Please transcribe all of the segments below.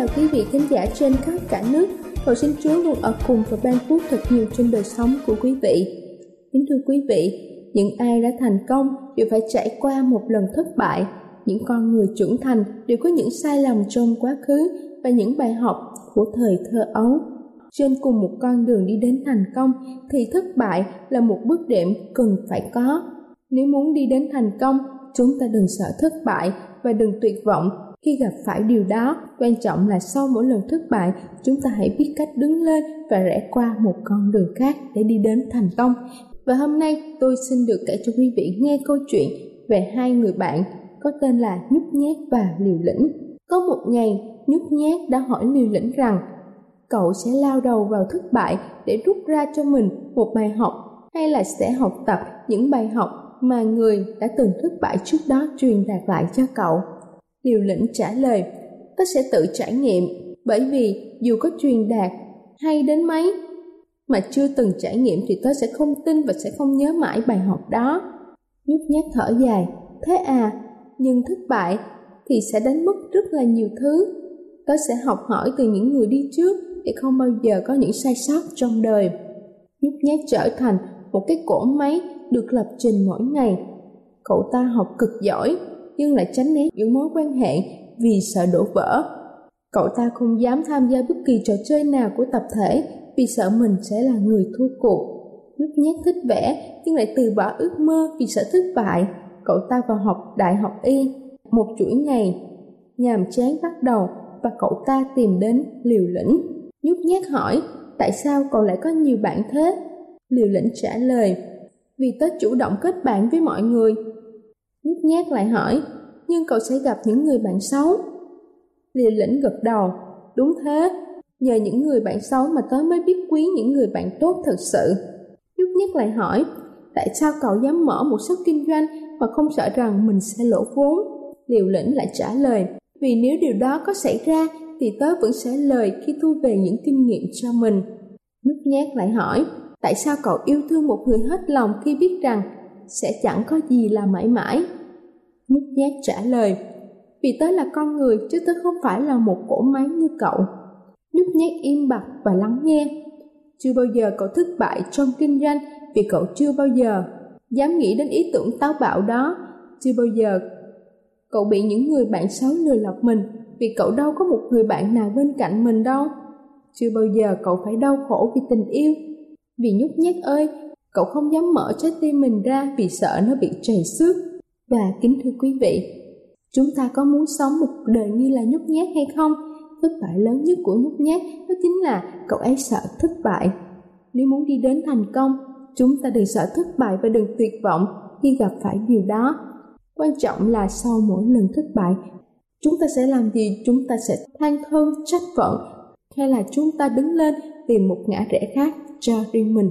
Chào quý vị khán giả trên khắp cả nước. Cầu xin Chúa luôn ở cùng và ban phước thật nhiều trên đời sống của quý vị. Kính thưa quý vị, những ai đã thành công đều phải trải qua một lần thất bại. Những con người trưởng thành đều có những sai lầm trong quá khứ và những bài học của thời thơ ấu. Trên cùng một con đường đi đến thành công thì thất bại là một bước đệm cần phải có. Nếu muốn đi đến thành công, chúng ta đừng sợ thất bại và đừng tuyệt vọng khi gặp phải điều đó, quan trọng là sau mỗi lần thất bại, chúng ta hãy biết cách đứng lên và rẽ qua một con đường khác để đi đến thành công. Và hôm nay, tôi xin được kể cho quý vị nghe câu chuyện về hai người bạn có tên là nhút nhát và liều lĩnh. Có một ngày, nhút nhát đã hỏi liều lĩnh rằng, cậu sẽ lao đầu vào thất bại để rút ra cho mình một bài học hay là sẽ học tập những bài học mà người đã từng thất bại trước đó truyền đạt lại cho cậu? Liều lĩnh trả lời, ta sẽ tự trải nghiệm, bởi vì dù có truyền đạt hay đến mấy mà chưa từng trải nghiệm thì tớ sẽ không tin và sẽ không nhớ mãi bài học đó. Nhút nhát thở dài, thế à, nhưng thất bại thì sẽ đánh mất rất là nhiều thứ. Tớ sẽ học hỏi từ những người đi trước để không bao giờ có những sai sót trong đời. Nhút nhát trở thành một cái cỗ máy được lập trình mỗi ngày. Cậu ta học cực giỏi, nhưng lại tránh né những mối quan hệ vì sợ đổ vỡ. Cậu ta không dám tham gia bất kỳ trò chơi nào của tập thể vì sợ mình sẽ là người thua cuộc. Nhút nhát thích vẽ nhưng lại từ bỏ ước mơ vì sợ thất bại. Cậu ta vào học đại học y. Một chuỗi ngày, nhàm chán bắt đầu và cậu ta tìm đến liều lĩnh. Nhút nhát hỏi, tại sao cậu lại có nhiều bạn thế? Liều lĩnh trả lời, vì tớ chủ động kết bạn với mọi người Nhút nhát lại hỏi, nhưng cậu sẽ gặp những người bạn xấu. Liều lĩnh gật đầu, đúng thế, nhờ những người bạn xấu mà tớ mới biết quý những người bạn tốt thật sự. Nhút nhát lại hỏi, tại sao cậu dám mở một shop kinh doanh mà không sợ rằng mình sẽ lỗ vốn? Liều lĩnh lại trả lời, vì nếu điều đó có xảy ra thì tớ vẫn sẽ lời khi thu về những kinh nghiệm cho mình. Nhút nhát lại hỏi, tại sao cậu yêu thương một người hết lòng khi biết rằng sẽ chẳng có gì là mãi mãi. Nhút nhát trả lời, vì tớ là con người chứ tớ không phải là một cỗ máy như cậu. Nhút nhát im bặt và lắng nghe. Chưa bao giờ cậu thất bại trong kinh doanh vì cậu chưa bao giờ dám nghĩ đến ý tưởng táo bạo đó. Chưa bao giờ cậu bị những người bạn xấu lừa lọc mình vì cậu đâu có một người bạn nào bên cạnh mình đâu. Chưa bao giờ cậu phải đau khổ vì tình yêu. Vì nhút nhát ơi, Cậu không dám mở trái tim mình ra vì sợ nó bị trầy xước. Và kính thưa quý vị, chúng ta có muốn sống một đời như là nhút nhát hay không? Thất bại lớn nhất của nhút nhát đó chính là cậu ấy sợ thất bại. Nếu muốn đi đến thành công, chúng ta đừng sợ thất bại và đừng tuyệt vọng khi gặp phải điều đó. Quan trọng là sau mỗi lần thất bại, chúng ta sẽ làm gì? Chúng ta sẽ than thân trách phận hay là chúng ta đứng lên tìm một ngã rẽ khác cho riêng mình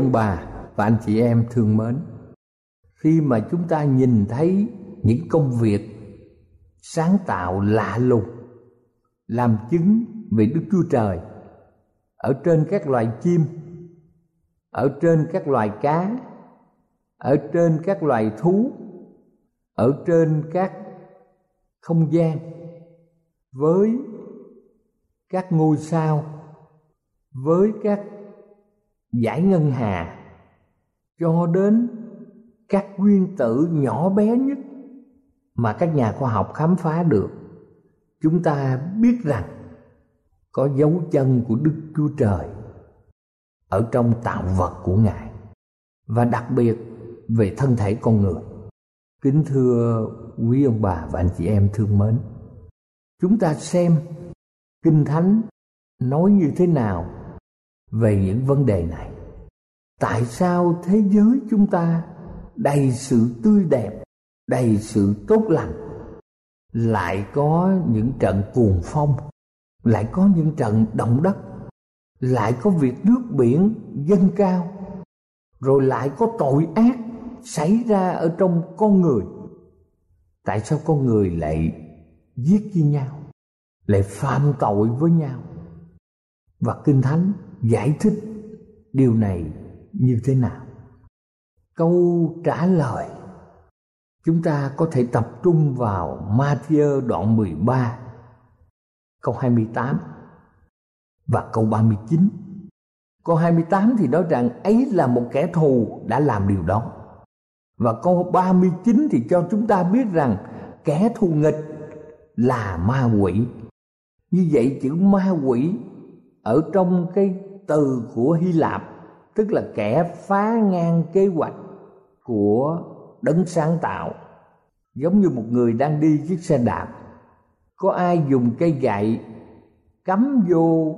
Ông bà và anh chị em thương mến, khi mà chúng ta nhìn thấy những công việc sáng tạo lạ lùng làm chứng về Đức Chúa Trời ở trên các loài chim, ở trên các loài cá, ở trên các loài thú, ở trên các không gian với các ngôi sao, với các giải ngân hà, cho đến các nguyên tử nhỏ bé nhất mà các nhà khoa học khám phá được. Chúng ta biết rằng có dấu chân của đức chúa trời ở trong tạo vật của ngài, và đặc biệt về thân thể con người. Kính thưa quý ông bà và anh chị em thương mến, chúng ta xem kinh thánh nói như thế nào về những vấn đề này. Tại sao thế giới chúng ta đầy sự tươi đẹp, đầy sự tốt lành, lại có những trận cuồng phong, lại có những trận động đất, lại có việc nước biển dâng cao, rồi lại có tội ác xảy ra ở trong con người? Tại sao con người lại giết với nhau, lại phạm tội với nhau? Và kinh thánh giải thích điều này như thế nào? Câu trả lời, chúng ta có thể tập trung vào Matthew đoạn 13 câu 28 và câu 39 câu 28 thì nói rằng ấy là một kẻ thù đã làm điều đó. Và câu 39 thì cho chúng ta biết rằng kẻ thù nghịch là ma quỷ. Như vậy chữ ma quỷ ở trong cái từ của hy lạp, tức là kẻ phá ngang kế hoạch của đấng sáng tạo. Giống như một người đang đi chiếc xe đạp, có ai dùng cây gậy cắm vô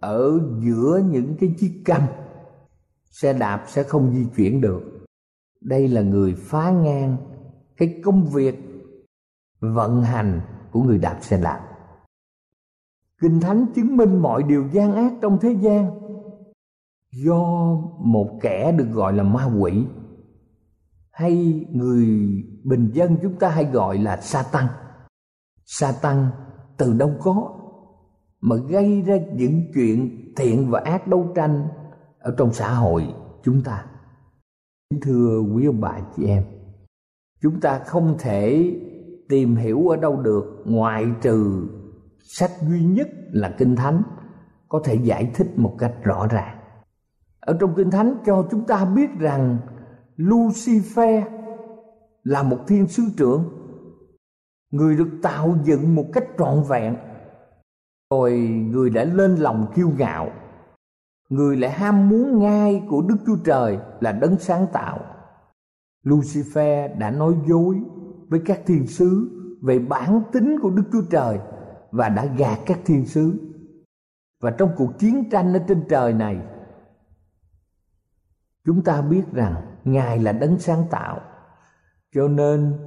ở giữa những cái chiếc căm xe đạp sẽ không di chuyển được. Đây là người phá ngang cái công việc vận hành của người đạp xe đạp kinh thánh chứng minh mọi điều gian ác trong thế gian. Do một kẻ được gọi là ma quỷ. Hay người bình dân chúng ta hay gọi là sa tăng sa tăng từ đâu có mà gây ra những chuyện thiện và ác đấu tranh ở trong xã hội chúng ta? Thưa quý ông bà chị em, chúng ta không thể tìm hiểu ở đâu được ngoại trừ sách duy nhất là kinh thánh, có thể giải thích một cách rõ ràng. Ở trong kinh thánh cho chúng ta biết rằng lucifer là một thiên sứ trưởng, người được tạo dựng một cách trọn vẹn. Rồi người đã lên lòng kiêu ngạo, người lại ham muốn ngai của đức chúa trời là đấng sáng tạo. Lucifer đã nói dối với các thiên sứ về bản tính của đức chúa trời và đã gạt các thiên sứ. Và trong cuộc chiến tranh ở trên trời này, chúng ta biết rằng ngài là đấng sáng tạo. Cho nên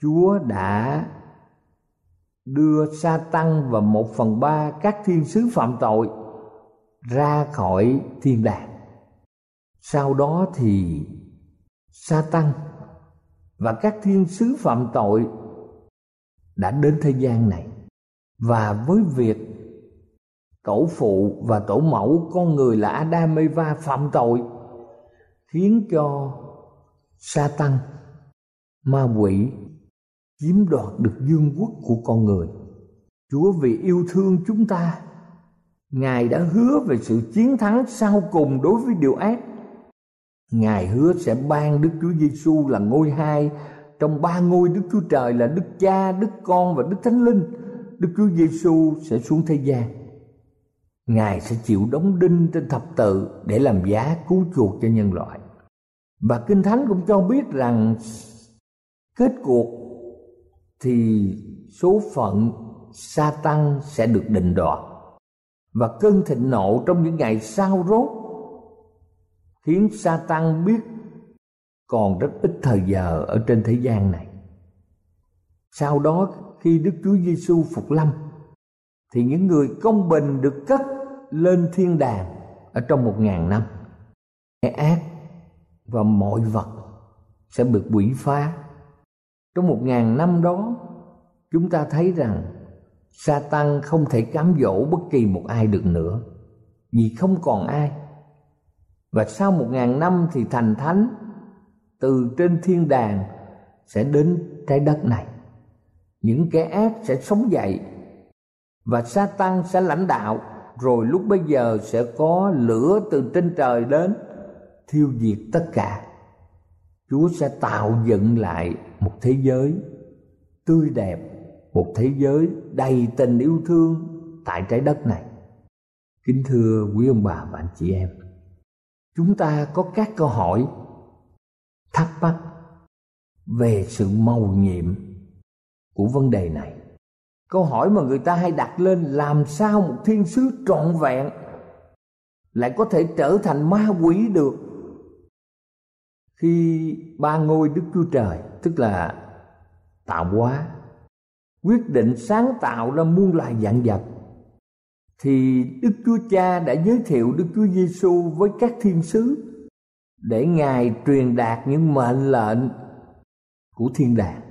chúa đã đưa sa tăng và một phần ba các thiên sứ phạm tội ra khỏi thiên đàng. Sau đó thì sa tăng và các thiên sứ phạm tội đã đến thế gian này và với việc tổ phụ và tổ mẫu con người là Adam Eva phạm tội, khiến cho sa tăng ma quỷ chiếm đoạt được dương quốc của con người. Chúa, vì yêu thương chúng ta, ngài đã hứa về sự chiến thắng sau cùng đối với điều ác. Ngài hứa sẽ ban đức chúa giêsu là ngôi hai trong ba ngôi đức chúa trời là đức cha, đức con và đức thánh linh đức chúa giêsu sẽ xuống thế gian. Ngài sẽ chịu đóng đinh trên thập tự để làm giá cứu chuộc cho nhân loại. Và kinh thánh cũng cho biết rằng kết cuộc thì số phận sa tăng sẽ được định đoạt. Và cơn thịnh nộ trong những ngày sau rốt khiến sa tăng biết còn rất ít thời giờ ở trên thế gian này. Sau đó khi đức chúa giêsu phục lâm, thì những người công bình được cất lên thiên đàng ở trong một ngàn năm. Kẻ ác và mọi vật sẽ bị quỷ phá. Trong một ngàn năm đó, chúng ta thấy rằng sa tăng không thể cám dỗ bất kỳ một ai được nữa, vì không còn ai. Và sau một ngàn năm thì thành thánh từ trên thiên đàng sẽ đến trái đất này những kẻ ác sẽ sống dậy và sa tăng sẽ lãnh đạo. Rồi lúc bây giờ sẽ có lửa từ trên trời đến, thiêu diệt tất cả. Chúa sẽ tạo dựng lại một thế giới tươi đẹp, một thế giới đầy tình yêu thương tại trái đất này. Kính thưa quý ông bà và anh chị em, chúng ta có các câu hỏi thắc mắc về sự mầu nhiệm của vấn đề này câu hỏi mà người ta hay đặt lên làm sao một thiên sứ trọn vẹn lại có thể trở thành ma quỷ được khi ba ngôi đức chúa trời, tức là tạo hóa, quyết định sáng tạo ra muôn loài dạng vật, thì Đức Chúa Cha đã giới thiệu Đức Chúa Giêsu với các thiên sứ để Ngài truyền đạt những mệnh lệnh của thiên đàng.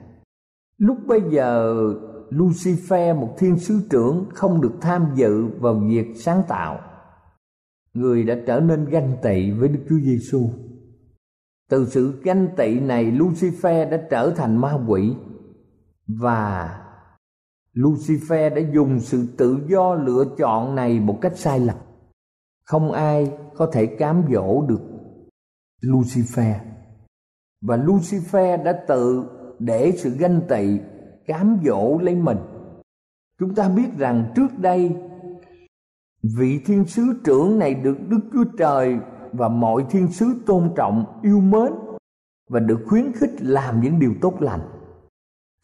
Lúc bây giờ, Lucifer, một thiên sứ trưởng, không được tham dự vào việc sáng tạo người đã trở nên ganh tị với Đức Chúa Giêsu. Từ sự ganh tị này, Lucifer đã trở thành ma quỷ và Lucifer đã dùng sự tự do lựa chọn này một cách sai lầm. Không ai có thể cám dỗ được Lucifer. Và Lucifer đã tự để sự ganh tị cám dỗ lấy mình. Chúng ta biết rằng trước đây vị thiên sứ trưởng này được Đức Chúa Trời và mọi thiên sứ tôn trọng, yêu mến và được khuyến khích làm những điều tốt lành.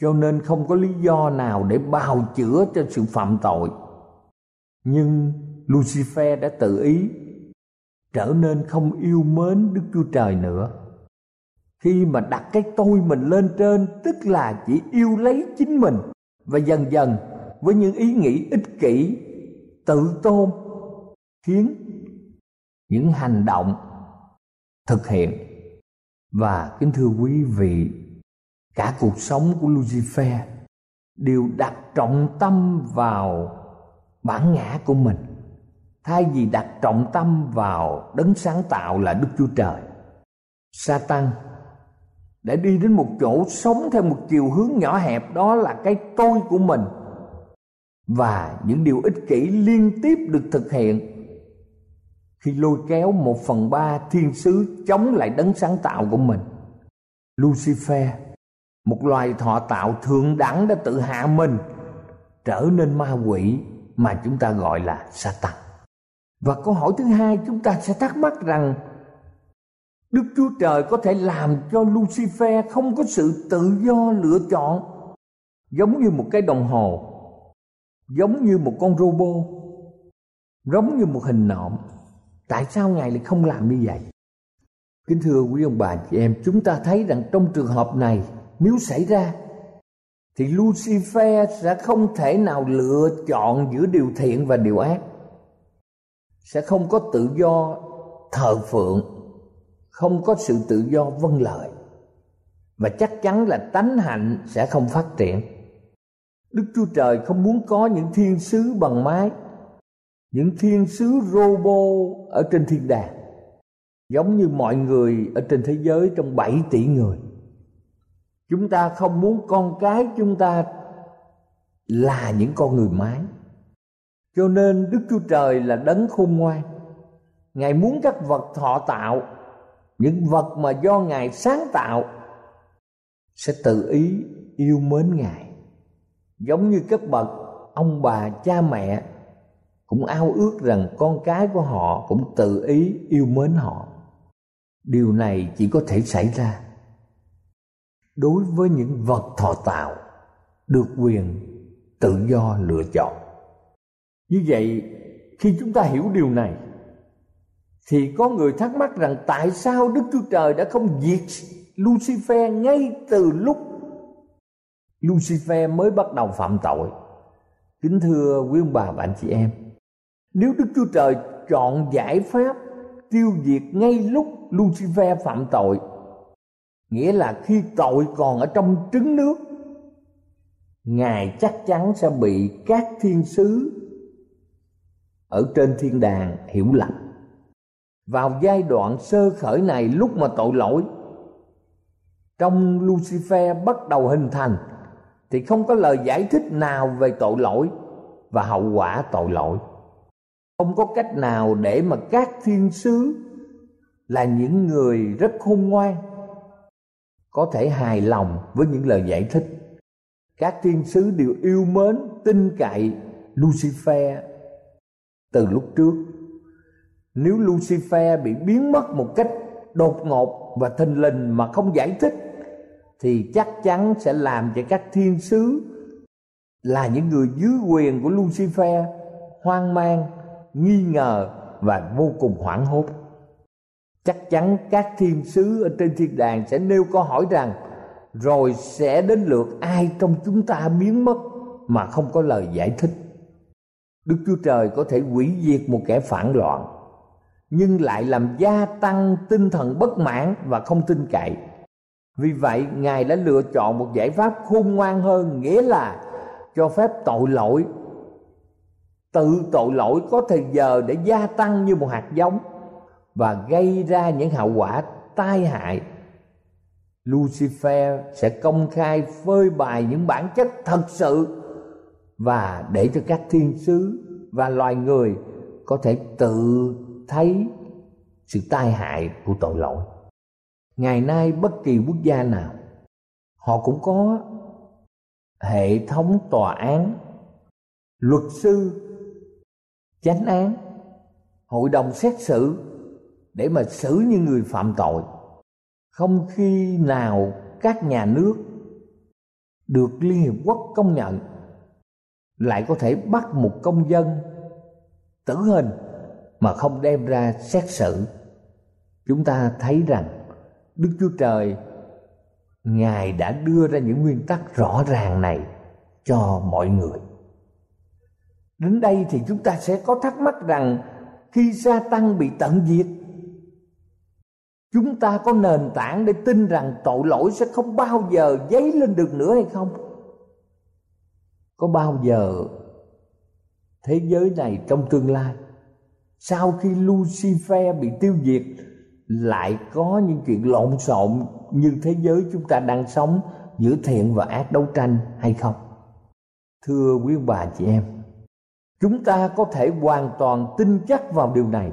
Cho nên không có lý do nào để bào chữa cho sự phạm tội. Nhưng lucifer đã tự ý trở nên không yêu mến đức chúa trời nữa khi mà đặt cái tôi mình lên trên, tức là chỉ yêu lấy chính mình, và dần dần với những ý nghĩ ích kỷ, tự tôn, khiến những hành động thực hiện và kính thưa quý vị, cả cuộc sống của Lucifer đều đặt trọng tâm vào bản ngã của mình thay vì đặt trọng tâm vào đấng sáng tạo là Đức Chúa Trời. Satan để đi đến một chỗ sống theo một chiều hướng nhỏ hẹp, đó là cái tôi của mình và những điều ích kỷ liên tiếp được thực hiện khi lôi kéo một phần ba thiên sứ chống lại đấng sáng tạo của mình. Lucifer, một loài thọ tạo thượng đẳng đã tự hạ mình, trở nên ma quỷ mà chúng ta gọi là Satan. Và câu hỏi thứ hai chúng ta sẽ thắc mắc rằng Đức Chúa Trời có thể làm cho Lucifer không có sự tự do lựa chọn. Giống như một cái đồng hồ, giống như một con robot, giống như một hình nộm. Tại sao Ngài lại không làm như vậy? Kính thưa quý ông bà chị em, chúng ta thấy rằng trong trường hợp này nếu xảy ra thì Lucifer sẽ không thể nào lựa chọn giữa điều thiện và điều ác. Sẽ không có tự do thờ phượng không có sự tự do vâng lời. Và chắc chắn là tánh hạnh sẽ không phát triển. Đức chúa trời không muốn có những thiên sứ bằng máy, những thiên sứ robot ở trên thiên đàng giống như mọi người ở trên thế giới trong 7 tỷ người. Chúng ta không muốn con cái chúng ta là những con người mái cho nên đức chúa trời là đấng khôn ngoan. Ngài muốn các vật thọ tạo những vật mà do ngài sáng tạo sẽ tự ý yêu mến ngài. Giống như các bậc ông bà, cha mẹ cũng ao ước rằng con cái của họ cũng tự ý yêu mến họ. Điều này chỉ có thể xảy ra đối với những vật thọ tạo được quyền tự do lựa chọn. Như vậy, khi chúng ta hiểu điều này thì có người thắc mắc rằng tại sao đức chúa trời đã không diệt lucifer ngay từ lúc lucifer mới bắt đầu phạm tội? Kính thưa quý ông bà và anh chị em, nếu đức chúa trời chọn giải pháp tiêu diệt ngay lúc lucifer phạm tội, nghĩa là khi tội còn ở trong trứng nước, ngài chắc chắn sẽ bị các thiên sứ ở trên thiên đàng hiểu lầm vào giai đoạn sơ khởi này lúc mà tội lỗi, trong lucifer bắt đầu hình thành, thì không có lời giải thích nào về tội lỗi và hậu quả tội lỗi. Không có cách nào để mà các thiên sứ là những người rất khôn ngoan có thể hài lòng với những lời giải thích. Các thiên sứ đều yêu mến tin cậy lucifer từ lúc trước nếu lucifer bị biến mất một cách đột ngột và thình lình mà không giải thích, thì chắc chắn sẽ làm cho các thiên sứ là những người dưới quyền của lucifer hoang mang, nghi ngờ và vô cùng hoảng hốt. Chắc chắn các thiên sứ ở trên thiên đàng sẽ nêu câu hỏi rằng, rồi sẽ đến lượt ai trong chúng ta biến mất mà không có lời giải thích? Đức chúa trời có thể hủy diệt một kẻ phản loạn nhưng lại làm gia tăng tinh thần bất mãn và không tin cậy. Vì vậy, ngài đã lựa chọn một giải pháp khôn ngoan hơn, nghĩa là cho phép tội lỗi. Tự tội lỗi có thời giờ để gia tăng như một hạt giống và gây ra những hậu quả tai hại. Lucifer sẽ công khai phơi bày những bản chất thật sự và để cho các thiên sứ và loài người có thể tự thấy sự tai hại của tội lỗi. Ngày nay bất kỳ quốc gia nào, họ cũng có hệ thống tòa án, luật sư, chánh án, hội đồng xét xử để mà xử những người phạm tội. Không khi nào các nhà nước được liên hiệp quốc công nhận, lại có thể bắt một công dân tử hình mà không đem ra xét xử. Chúng ta thấy rằng đức chúa trời, ngài đã đưa ra những nguyên tắc rõ ràng này cho mọi người. Đến đây thì chúng ta sẽ có thắc mắc rằng khi sa tăng bị tận diệt, chúng ta có nền tảng để tin rằng tội lỗi sẽ không bao giờ dấy lên được nữa hay không? Có bao giờ thế giới này trong tương lai sau khi lucifer bị tiêu diệt, lại có những chuyện lộn xộn như thế giới chúng ta đang sống giữa thiện và ác đấu tranh hay không thưa quý bà chị em, chúng ta có thể hoàn toàn tin chắc vào điều này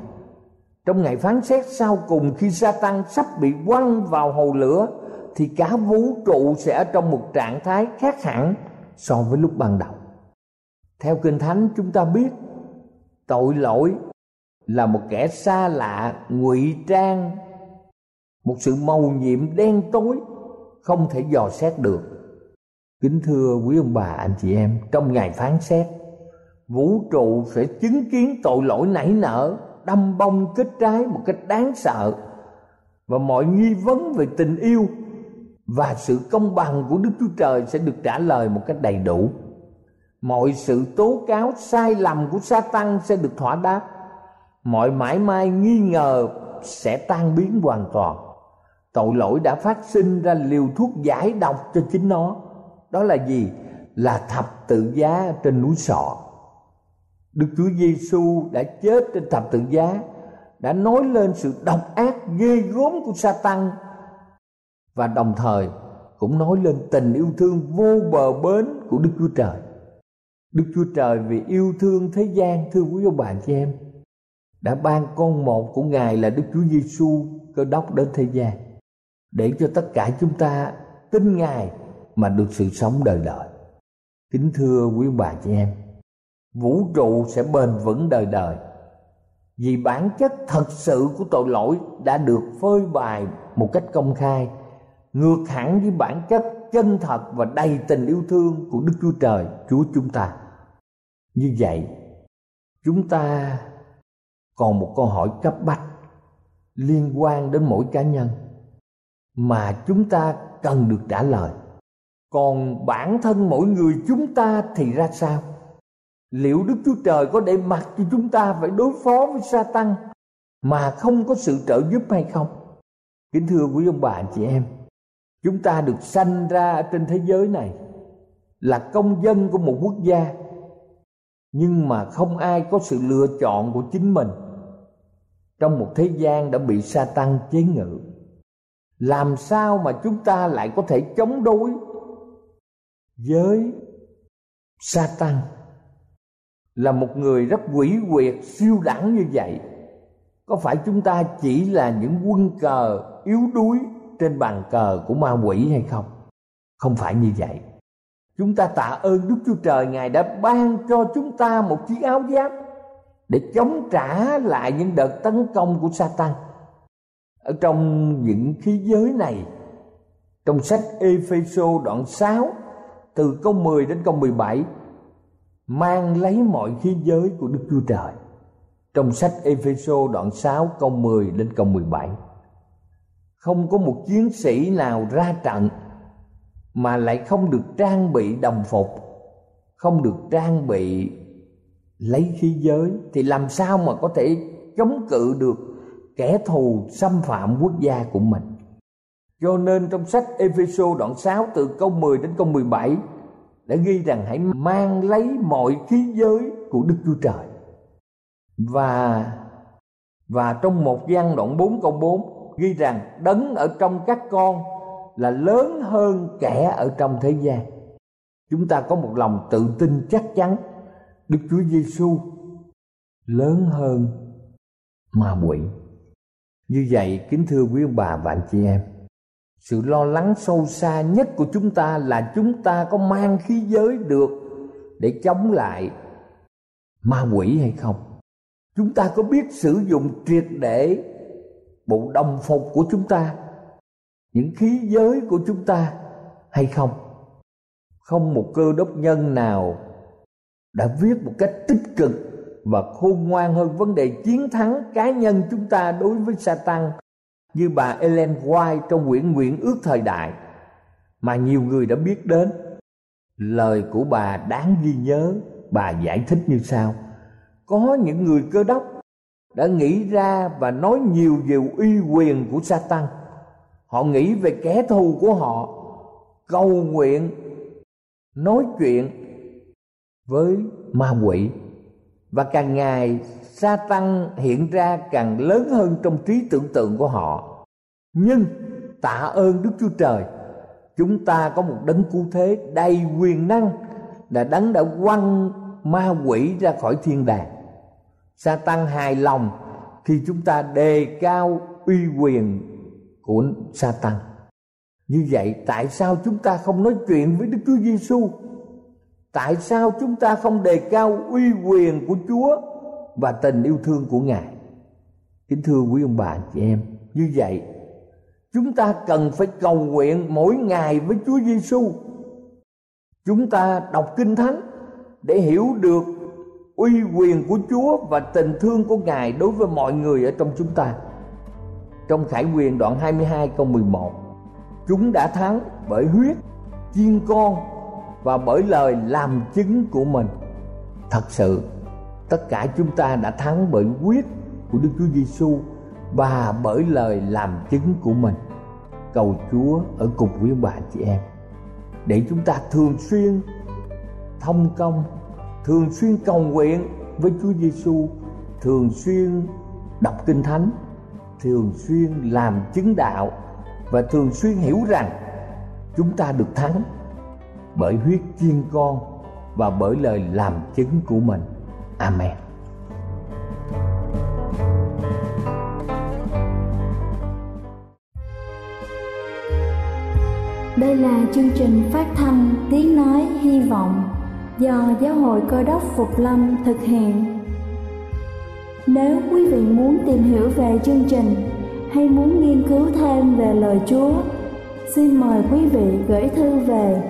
trong ngày phán xét sau cùng khi Satan sắp bị quăng vào hồ lửa, thì cả vũ trụ sẽ ở trong một trạng thái khác hẳn so với lúc ban đầu. Theo Kinh Thánh, chúng ta biết tội lỗi là một kẻ xa lạ ngụy trang một sự màu nhiệm đen tối không thể dò xét được. Kính thưa quý ông bà anh chị em, trong ngày phán xét, vũ trụ sẽ chứng kiến tội lỗi nảy nở đâm bông kết trái một cách đáng sợ và mọi nghi vấn về tình yêu và sự công bằng của Đức Chúa Trời sẽ được trả lời một cách đầy đủ. Mọi sự tố cáo sai lầm của sa tăng sẽ được thỏa đáp. Mọi mãi mai nghi ngờ sẽ tan biến hoàn toàn. Tội lỗi đã phát sinh ra liều thuốc giải độc cho chính nó. Đó là gì? Là thập tự giá trên núi sọ Đức Chúa Giêsu đã chết trên thập tự giá, đã nói lên sự độc ác ghê gớm của Satan, và đồng thời cũng nói lên tình yêu thương vô bờ bến của Đức Chúa Trời. Đức Chúa Trời vì yêu thương thế gian, thưa quý ông bà chị em đã ban con một của Ngài là Đức Chúa Giêsu cơ đốc đến thế gian để cho tất cả chúng ta tin Ngài mà được sự sống đời đời. Kính thưa quý bà chị em, vũ trụ sẽ bền vững đời đời vì bản chất thật sự của tội lỗi đã được phơi bày một cách công khai ngược hẳn với bản chất chân thật và đầy tình yêu thương của Đức Chúa Trời, Chúa chúng ta. Như vậy, chúng ta còn một câu hỏi cấp bách liên quan đến mỗi cá nhân mà chúng ta cần được trả lời. Còn bản thân mỗi người chúng ta thì ra sao? liệu đức chúa trời có để mặc cho chúng ta phải đối phó với sa tăng mà không có sự trợ giúp hay không kính thưa quý ông bà chị em, chúng ta được sanh ra trên thế giới này là công dân của một quốc gia, nhưng mà không ai có sự lựa chọn của chính mình trong một thế gian đã bị sa tăng chế ngự. Làm sao mà chúng ta lại có thể chống đối với sa tăng là một người rất quỷ quyệt, siêu đẳng như vậy, có phải chúng ta chỉ là những quân cờ yếu đuối trên bàn cờ của ma quỷ hay không? Không phải như vậy. Chúng ta tạ ơn đức chúa trời, ngài đã ban cho chúng ta một chiếc áo giáp để chống trả lại những đợt tấn công của Satan. Ở trong những khí giới này, trong sách Epheso đoạn 6 từ câu 10 đến câu 17 mang lấy mọi khí giới của Đức Chúa Trời. Trong sách Epheso đoạn 6 câu 10 đến câu 17. Không có một chiến sĩ nào ra trận mà lại không được trang bị đồng phục, không được trang bị lấy khí giới thì làm sao mà có thể chống cự được kẻ thù xâm phạm quốc gia của mình. Cho nên trong sách Epheso đoạn 6 từ câu 10 đến câu 17 đã ghi rằng hãy mang lấy mọi khí giới của Đức Chúa Trời. Và và trong một gian đoạn 4 câu 4 ghi rằng đấng ở trong các con là lớn hơn kẻ ở trong thế gian. Chúng ta có một lòng tự tin chắc chắn Đức Chúa Giêsu lớn hơn ma quỷ. Như vậy kính thưa quý ông bà và anh chị em, sự lo lắng sâu xa nhất của chúng ta là chúng ta có mang khí giới được để chống lại ma quỷ hay không chúng ta có biết sử dụng triệt để bộ đồng phục của chúng ta những khí giới của chúng ta hay không không một cơ đốc nhân nào đã viết một cách tích cực và khôn ngoan hơn vấn đề chiến thắng cá nhân chúng ta đối với Satan như bà Ellen White trong quyển Nguyện ước thời đại mà nhiều người đã biết đến. Lời của bà đáng ghi nhớ, bà giải thích như sau: Có những người cơ đốc đã nghĩ ra và nói nhiều về uy quyền của Satan. Họ nghĩ về kẻ thù của họ, cầu nguyện, nói chuyện với ma quỷ. Và càng ngày sa tăng hiện ra càng lớn hơn trong trí tưởng tượng của họ. Nhưng tạ ơn đức chúa trời, chúng ta có một đấng cứu thế đầy quyền năng là đấng đã quăng ma quỷ ra khỏi thiên đàng. Sa tăng hài lòng khi chúng ta đề cao uy quyền của sa tăng như vậy, tại sao chúng ta không nói chuyện với đức chúa giêsu tại sao chúng ta không đề cao uy quyền của chúa và tình yêu thương của ngài? Kính thưa quý ông bà chị em, như vậy, chúng ta cần phải cầu nguyện mỗi ngày với chúa giêsu chúng ta đọc kinh thánh để hiểu được uy quyền của chúa và tình thương của ngài đối với mọi người ở trong chúng ta. Trong khải quyền đoạn 22 câu 11 chúng đã thắng bởi huyết, chiên con và bởi lời làm chứng của mình. Thật sự, tất cả chúng ta đã thắng bởi quyết của Đức Chúa Giêsu và bởi lời làm chứng của mình. Cầu Chúa ở cùng quý bà chị em. Để chúng ta thường xuyên thông công, thường xuyên cầu nguyện với Chúa Giêsu thường xuyên đọc kinh thánh, thường xuyên làm chứng đạo và thường xuyên hiểu rằng chúng ta được thắng bởi huyết chiên con và bởi lời làm chứng của mình. Amen. Đây là chương trình phát thanh Tiếng Nói Hy Vọng do Giáo hội Cơ đốc Phục Lâm thực hiện. Nếu quý vị muốn tìm hiểu về chương trình hay muốn nghiên cứu thêm về lời Chúa, xin mời quý vị gửi thư về